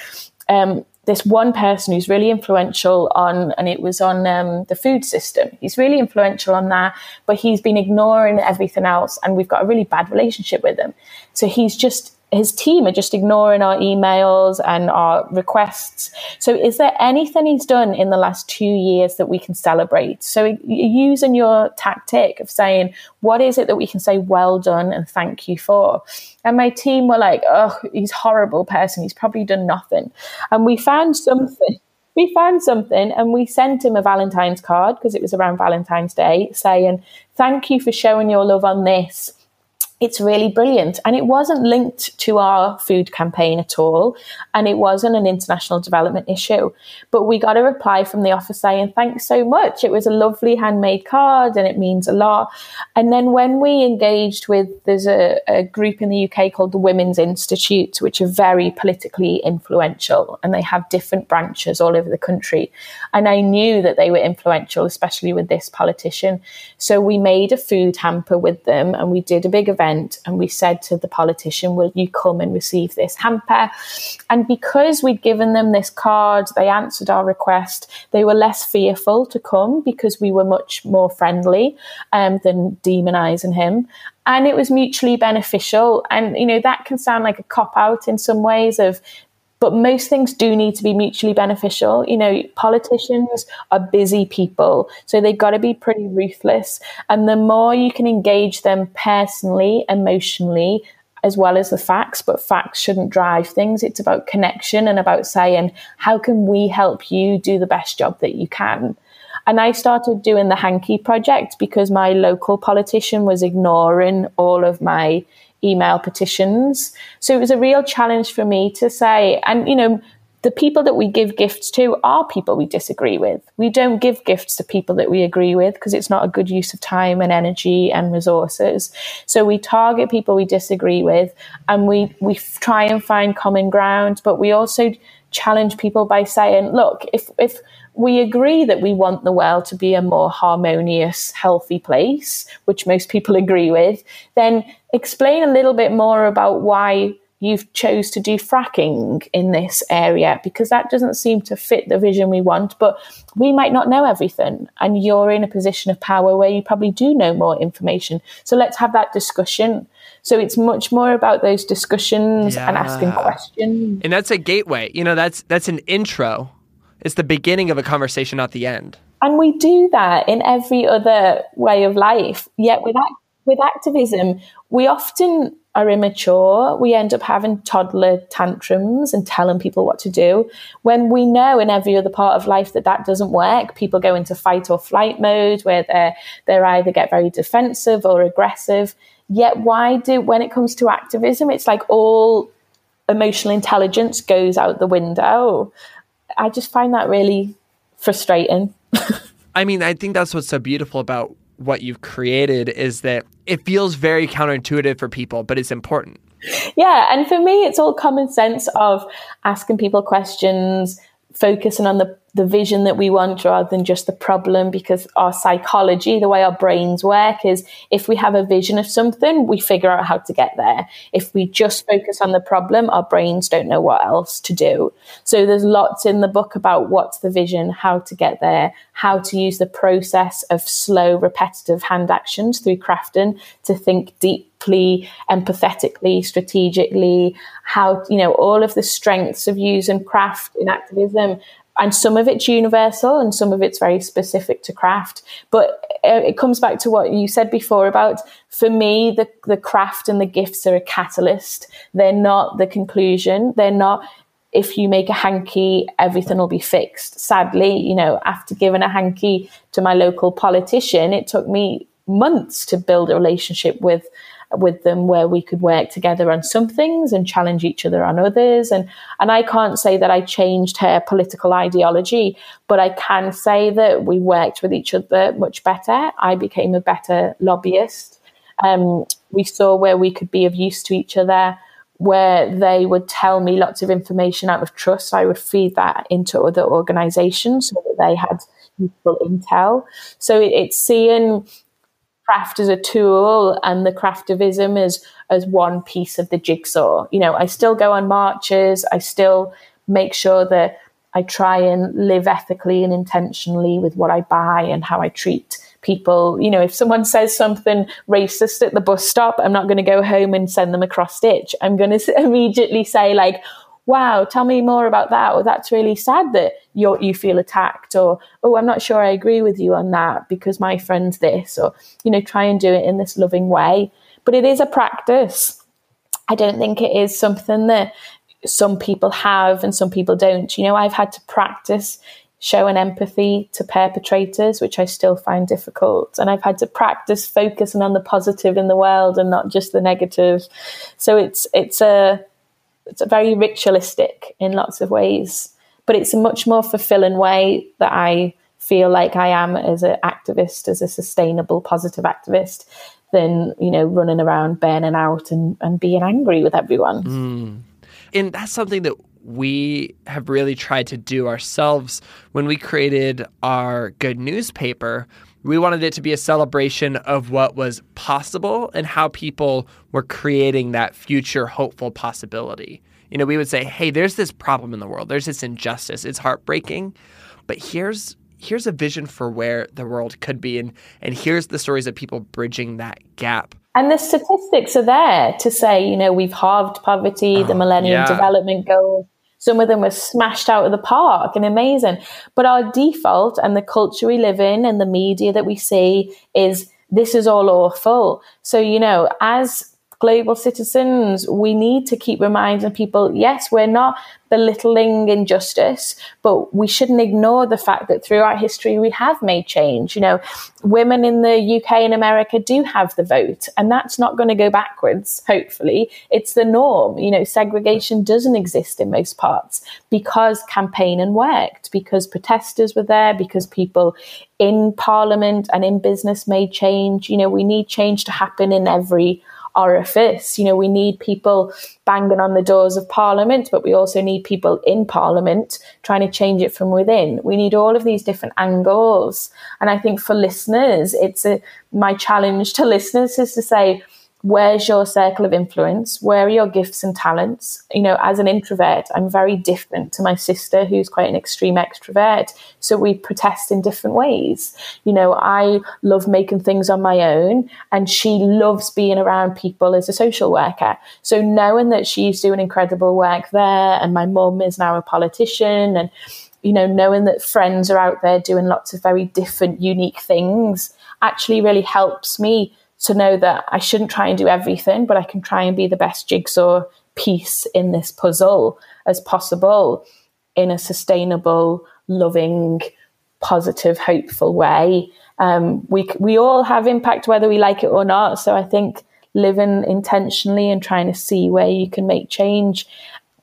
um, this one person who's really influential on, and it was on um, the food system. He's really influential on that, but he's been ignoring everything else, and we've got a really bad relationship with him. So he's just his team are just ignoring our emails and our requests. So, is there anything he's done in the last two years that we can celebrate? So, using your tactic of saying, what is it that we can say well done and thank you for? And my team were like, oh, he's horrible person. He's probably done nothing. And we found something. We found something and we sent him a Valentine's card because it was around Valentine's Day saying, thank you for showing your love on this it's really brilliant. And it wasn't linked to our food campaign at all. And it wasn't an international development issue. But we got a reply from the office saying, thanks so much. It was a lovely handmade card and it means a lot. And then when we engaged with, there's a, a group in the UK called the Women's Institute, which are very politically influential and they have different branches all over the country. And I knew that they were influential, especially with this politician. So we made a food hamper with them and we did a big event event and we said to the politician, Will you come and receive this hamper? And because we'd given them this card, they answered our request. They were less fearful to come because we were much more friendly um, than demonizing him and it was mutually beneficial and you know that can sound like a cop out in some ways of but most things do need to be mutually beneficial. You know, politicians are busy people, so they've got to be pretty ruthless. And the more you can engage them personally, emotionally, as well as the facts, but facts shouldn't drive things. It's about connection and about saying, how can we help you do the best job that you can? And I started doing the Hanky project because my local politician was ignoring all of my email petitions. So it was a real challenge for me to say, and you know, the people that we give gifts to are people we disagree with. We don't give gifts to people that we agree with because it's not a good use of time and energy and resources. So we target people we disagree with and we, we try and find common ground, but we also challenge people by saying, look, if, if we agree that we want the world to be a more harmonious, healthy place, which most people agree with, then explain a little bit more about why you've chose to do fracking in this area because that doesn't seem to fit the vision we want but we might not know everything and you're in a position of power where you probably do know more information. So let's have that discussion. So it's much more about those discussions yeah. and asking questions. And that's a gateway. You know that's that's an intro it's the beginning of a conversation, not the end. And we do that in every other way of life. Yet with with activism, we often are immature. We end up having toddler tantrums and telling people what to do when we know in every other part of life that that doesn't work. People go into fight or flight mode where they they either get very defensive or aggressive. Yet why do when it comes to activism, it's like all emotional intelligence goes out the window. I just find that really frustrating. I mean, I think that's what's so beautiful about what you've created is that it feels very counterintuitive for people, but it's important. Yeah, and for me, it's all common sense of asking people questions, focusing on the the vision that we want rather than just the problem because our psychology, the way our brains work is if we have a vision of something, we figure out how to get there. If we just focus on the problem, our brains don't know what else to do. So there's lots in the book about what's the vision, how to get there, how to use the process of slow, repetitive hand actions through crafting to think deeply, empathetically, strategically, how, you know, all of the strengths of using craft in activism and some of it's universal and some of it's very specific to craft. But it comes back to what you said before about for me the the craft and the gifts are a catalyst. They're not the conclusion. They're not if you make a hanky everything will be fixed. Sadly you know after giving a hanky to my local politician it took me months to build a relationship with with them where we could work together on some things and challenge each other on others. And, and I can't say that I changed her political ideology, but I can say that we worked with each other much better. I became a better lobbyist. Um, we saw where we could be of use to each other where they would tell me lots of information out of trust. I would feed that into other organizations so that they had useful intel. So it, it's seeing craft as a tool and the craftivism as as one piece of the jigsaw. You know, I still go on marches. I still make sure that I try and live ethically and intentionally with what I buy and how I treat people. You know, if someone says something racist at the bus stop, I'm not going to go home and send them a cross stitch. I'm going to immediately say, like, wow, tell me more about that. Or that's really sad that you you feel attacked. Or, oh, I'm not sure I agree with you on that because my friend's this. Or, you know, try and do it in this loving way. But it is a practice. I don't think it is something that some people have and some people don't. You know, I've had to practice showing empathy to perpetrators, which I still find difficult. And I've had to practice focusing on the positive in the world and not just the negative. So it's it's a it's very ritualistic in lots of ways, but it's a much more fulfilling way that I feel like I am as an activist, as a sustainable, positive activist, than you know running around burning out and, and being angry with everyone. Mm. And that's something that we have really tried to do ourselves when we created our good newspaper. We wanted it to be a celebration of what was possible and how people were creating that future hopeful possibility. You know, we would say, "Hey, there's this problem in the world. There's this injustice. It's heartbreaking, but here's here's a vision for where the world could be and and here's the stories of people bridging that gap." And the statistics are there to say, you know, we've halved poverty, the oh, Millennium yeah. Development Goals, some of them were smashed out of the park and amazing. But our default and the culture we live in and the media that we see is this is all awful. So, you know, as global citizens, we need to keep reminding people yes, we're not belittling injustice, but we shouldn't ignore the fact that throughout history we have made change. You know, women in the UK and America do have the vote, and that's not going to go backwards, hopefully. It's the norm. You know, segregation doesn't exist in most parts because campaigning worked, because protesters were there, because people in parliament and in business made change. You know, we need change to happen in every orifice. You know, we need people banging on the doors of Parliament, but we also need people in Parliament trying to change it from within. We need all of these different angles. And I think for listeners, it's a, my challenge to listeners is to say, where's your circle of influence? Where are your gifts and talents? You know, as an introvert, I'm very different to my sister, who's quite an extreme extrovert. So we protest in different ways. You know, I love making things on my own, and she loves being around people as a social worker. So knowing that she's doing incredible work there, and my mum is now a politician, and you know, knowing that friends are out there doing lots of very different, unique things actually really helps me to know that I shouldn't try and do everything, but I can try and be the best jigsaw piece in this puzzle as possible in a sustainable, loving, positive, hopeful way. Um, we we all have impact whether we like it or not. So I think living intentionally and trying to see where you can make change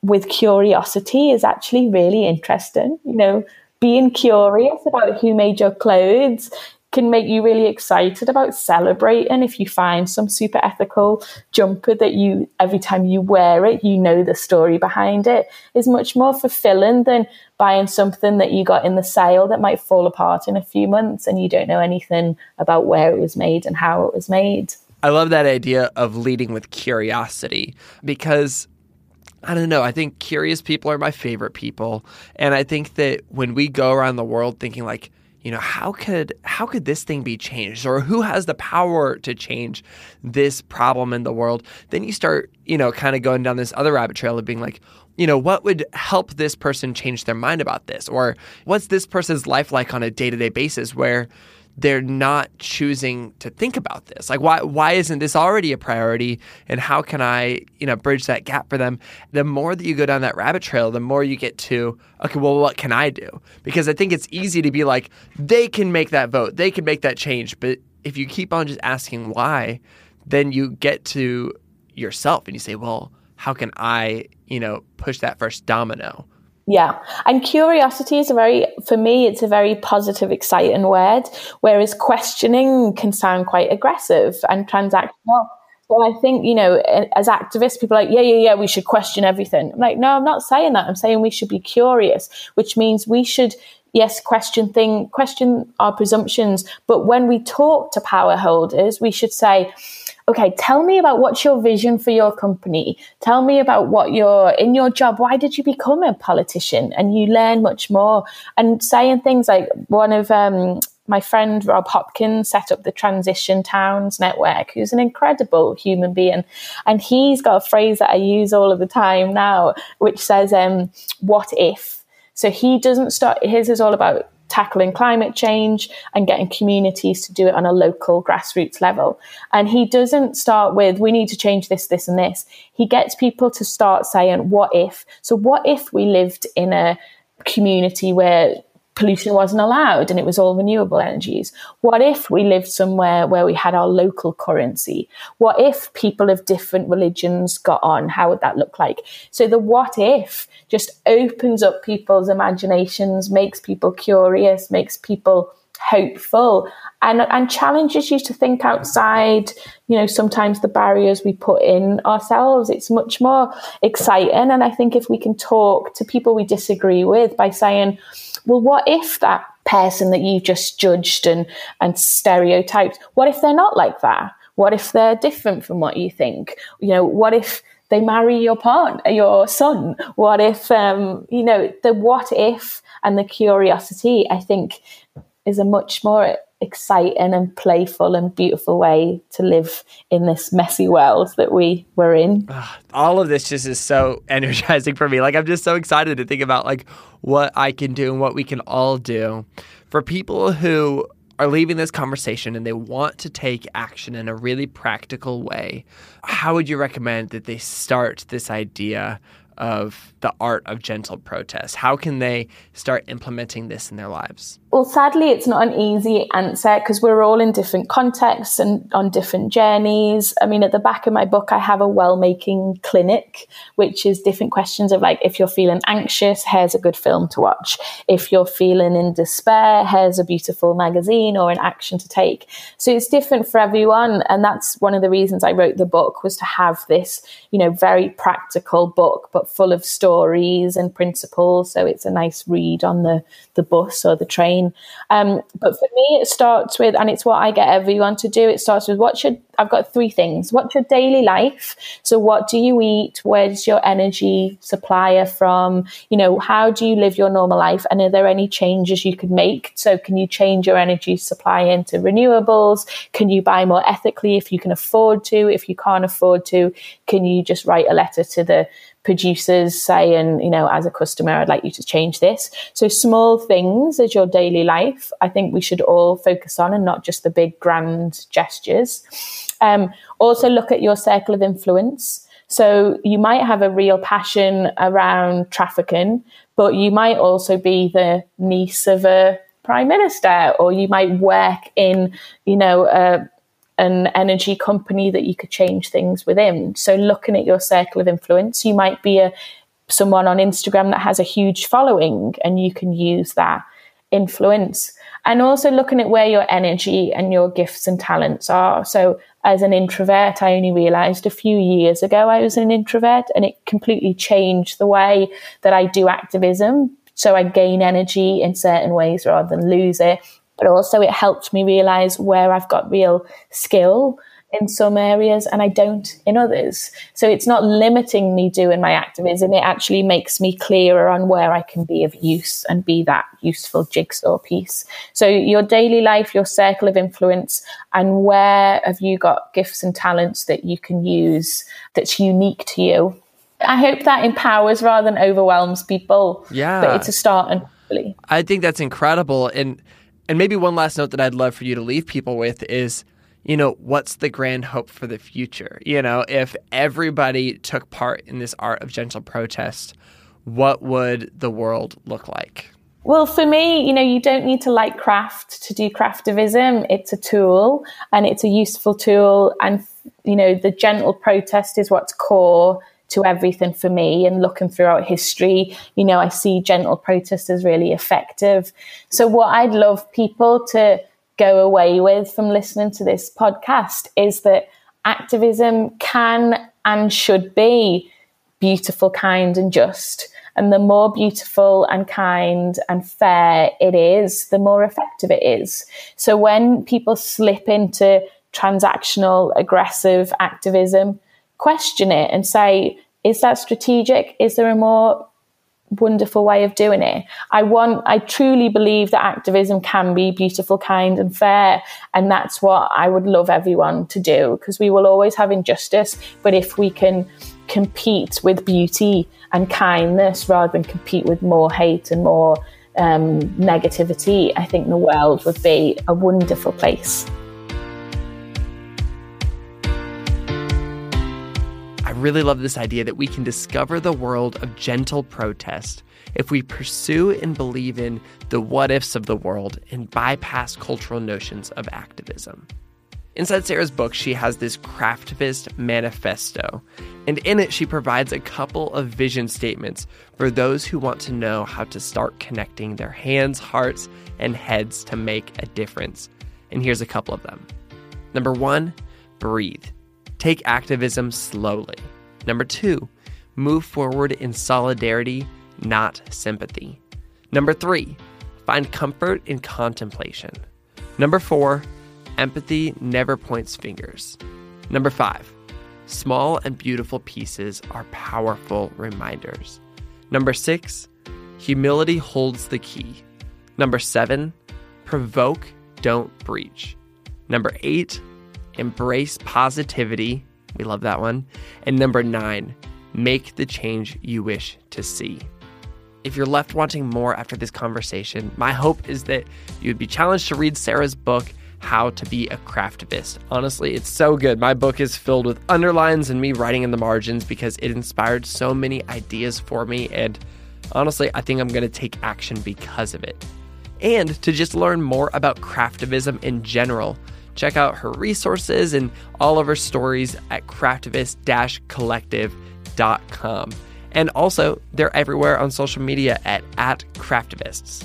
with curiosity is actually really interesting. You know, being curious about who made your clothes, can make you really excited about celebrating if you find some super ethical jumper that you every time you wear it you know the story behind it is much more fulfilling than buying something that you got in the sale that might fall apart in a few months and you don't know anything about where it was made and how it was made I love that idea of leading with curiosity because I don't know. I think curious people are my favorite people. And I think that when we go around the world thinking like, you know how could how could this thing be changed? Or who has the power to change this problem in the world? Then you start you know kind of going down this other rabbit trail of being like you know what would help this person change their mind about this? Or what's this person's life like on a day-to-day basis where they're not choosing to think about this. Like why why isn't this already a priority and how can I, you know, bridge that gap for them? The more that you go down that rabbit trail, the more you get to okay, well what can I do? Because I think it's easy to be like they can make that vote. They can make that change, but if you keep on just asking why, then you get to yourself and you say, well, how can I, you know, push that first domino? Yeah. And curiosity is a very, for me, it's a very positive, exciting word, whereas questioning can sound quite aggressive and transactional. So I think, you know, as activists, people are like, yeah, yeah, yeah, we should question everything. I'm like, no, I'm not saying that. I'm saying we should be curious, which means we should yes, question thing, question our presumptions. But when we talk to power holders, we should say, okay, tell me about what's your vision for your company. Tell me about what you're in your job. Why did you become a politician? And you learn much more. And saying things like one of um, my friend Rob Hopkins set up the Transition Towns Network, who's an incredible human being. And he's got a phrase that I use all of the time now, which says, um, What if? So he doesn't start, his is all about tackling climate change and getting communities to do it on a local grassroots level. And he doesn't start with, we need to change this, this, and this. He gets people to start saying, what if? So, what if we lived in a community where pollution wasn't allowed and it was all renewable energies? What if we lived somewhere where we had our local currency? What if people of different religions got on? How would that look like? So the what if just opens up people's imaginations, makes people curious, makes people hopeful and and challenges you to think outside you know sometimes the barriers we put in ourselves it's much more exciting and i think if we can talk to people we disagree with by saying well, what if that person that you just judged and, and stereotyped, what if they're not like that? What if they're different from what you think? You know, what if they marry your partner, your son? What if, um, you know, the what if and the curiosity, I think, is a much more exciting and playful and beautiful way to live in this messy world that we were in. All of this just is so energizing for me. Like I'm just so excited to think about like what I can do and what we can all do for people who are leaving this conversation and they want to take action in a really practical way. How would you recommend that they start this idea of the art of gentle protest? How can they start implementing this in their lives? Well, sadly, it's not an easy answer because we're all in different contexts and on different journeys. I mean, at the back of my book, I have a well making clinic, which is different questions of like, if you're feeling anxious, here's a good film to watch. If you're feeling in despair, here's a beautiful magazine or an action to take. So it's different for everyone. And that's one of the reasons I wrote the book was to have this, you know, very practical book, but full of stories and principles. So it's a nice read on the, the bus or the train um, but for me, it starts with, and it's what I get everyone to do. It starts with what should I've got three things. What's your daily life? So, what do you eat? Where's your energy supplier from? You know, how do you live your normal life? And are there any changes you could make? So, can you change your energy supply into renewables? Can you buy more ethically if you can afford to? If you can't afford to, can you just write a letter to the producers saying, you know, as a customer, I'd like you to change this. So small things as your daily life, I think we should all focus on and not just the big grand gestures. Um, also look at your circle of influence. So you might have a real passion around trafficking, but you might also be the niece of a prime minister, or you might work in, you know, a an energy company that you could change things within. So looking at your circle of influence, you might be a someone on Instagram that has a huge following and you can use that influence. And also looking at where your energy and your gifts and talents are. So as an introvert, I only realized a few years ago I was an introvert and it completely changed the way that I do activism. So I gain energy in certain ways rather than lose it but also it helped me realize where I've got real skill in some areas and I don't in others. So it's not limiting me doing my activism. It actually makes me clearer on where I can be of use and be that useful jigsaw piece. So your daily life, your circle of influence, and where have you got gifts and talents that you can use that's unique to you? I hope that empowers rather than overwhelms people. Yeah. But it's a start and hopefully. I think that's incredible. And and maybe one last note that I'd love for you to leave people with is, you know, what's the grand hope for the future? You know, if everybody took part in this art of gentle protest, what would the world look like? Well, for me, you know, you don't need to like craft to do craftivism. It's a tool and it's a useful tool. And, you know, the gentle protest is what's core to everything for me and looking throughout history. You know i see gentle protest as really effective. So what i'd love people to go away with from listening to this podcast is that activism can and should be beautiful kind and just. And the more beautiful and kind and fair it is, the more effective it is. So when people slip into transactional, aggressive activism, question it and say, is that strategic? Is there a more wonderful way of doing it. I want, I truly believe that activism can be beautiful, kind, and fair. And that's what I would love everyone to do because we will always have injustice. But if we can compete with beauty and kindness rather than compete with more hate and more um, negativity, I think the world would be a wonderful place. Really love this idea that we can discover the world of gentle protest if we pursue and believe in the what ifs of the world and bypass cultural notions of activism. Inside Sarah's book, she has this Craftivist manifesto, and in it, she provides a couple of vision statements for those who want to know how to start connecting their hands, hearts, and heads to make a difference. And here's a couple of them. Number one, breathe. Take activism slowly. Number two, move forward in solidarity, not sympathy. Number three, find comfort in contemplation. Number four, empathy never points fingers. Number five, small and beautiful pieces are powerful reminders. Number six, humility holds the key. Number seven, provoke, don't breach. Number eight, embrace positivity. We love that one. And number nine, make the change you wish to see. If you're left wanting more after this conversation, my hope is that you'd be challenged to read Sarah's book, How to Be a Craftivist. Honestly, it's so good. My book is filled with underlines and me writing in the margins because it inspired so many ideas for me. And honestly, I think I'm going to take action because of it. And to just learn more about craftivism in general, Check out her resources and all of her stories at craftivist collective.com. And also, they're everywhere on social media at, at craftivists.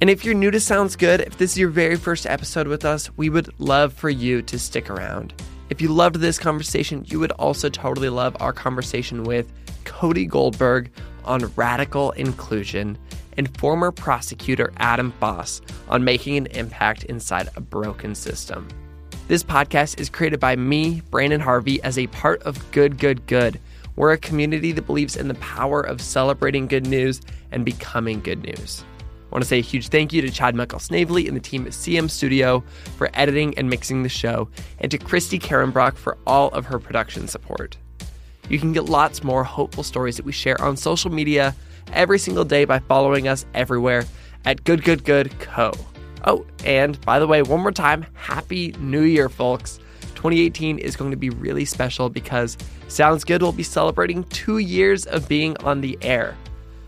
And if you're new to Sounds Good, if this is your very first episode with us, we would love for you to stick around. If you loved this conversation, you would also totally love our conversation with Cody Goldberg on radical inclusion and former prosecutor Adam Foss on making an impact inside a broken system. This podcast is created by me, Branden Harvey, as a part of Good, Good, Good. We're a community that believes in the power of celebrating good news and becoming good news. I want to say a huge thank you to Chad Michael Snavely and the team at CM Studio for editing and mixing the show, and to Christy Karenbrock for all of her production support. You can get lots more hopeful stories that we share on social media every single day by following us everywhere at Good Good Good Co. Oh, and by the way, one more time, Happy New Year, folks. 2018 is going to be really special because Sounds Good will be celebrating two years of being on the air.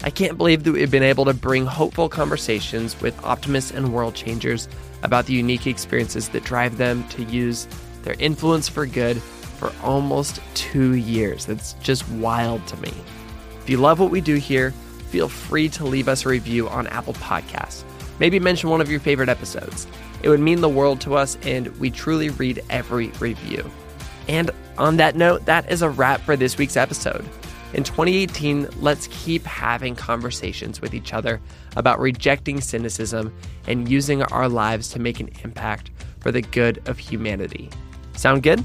I can't believe that we've been able to bring hopeful conversations with optimists and world changers about the unique experiences that drive them to use their influence for good for almost two years. That's just wild to me. If you love what we do here, feel free to leave us a review on Apple Podcasts. Maybe mention one of your favorite episodes. It would mean the world to us, and we truly read every review. And on that note, that is a wrap for this week's episode. In 2018, let's keep having conversations with each other about rejecting cynicism and using our lives to make an impact for the good of humanity. Sound good?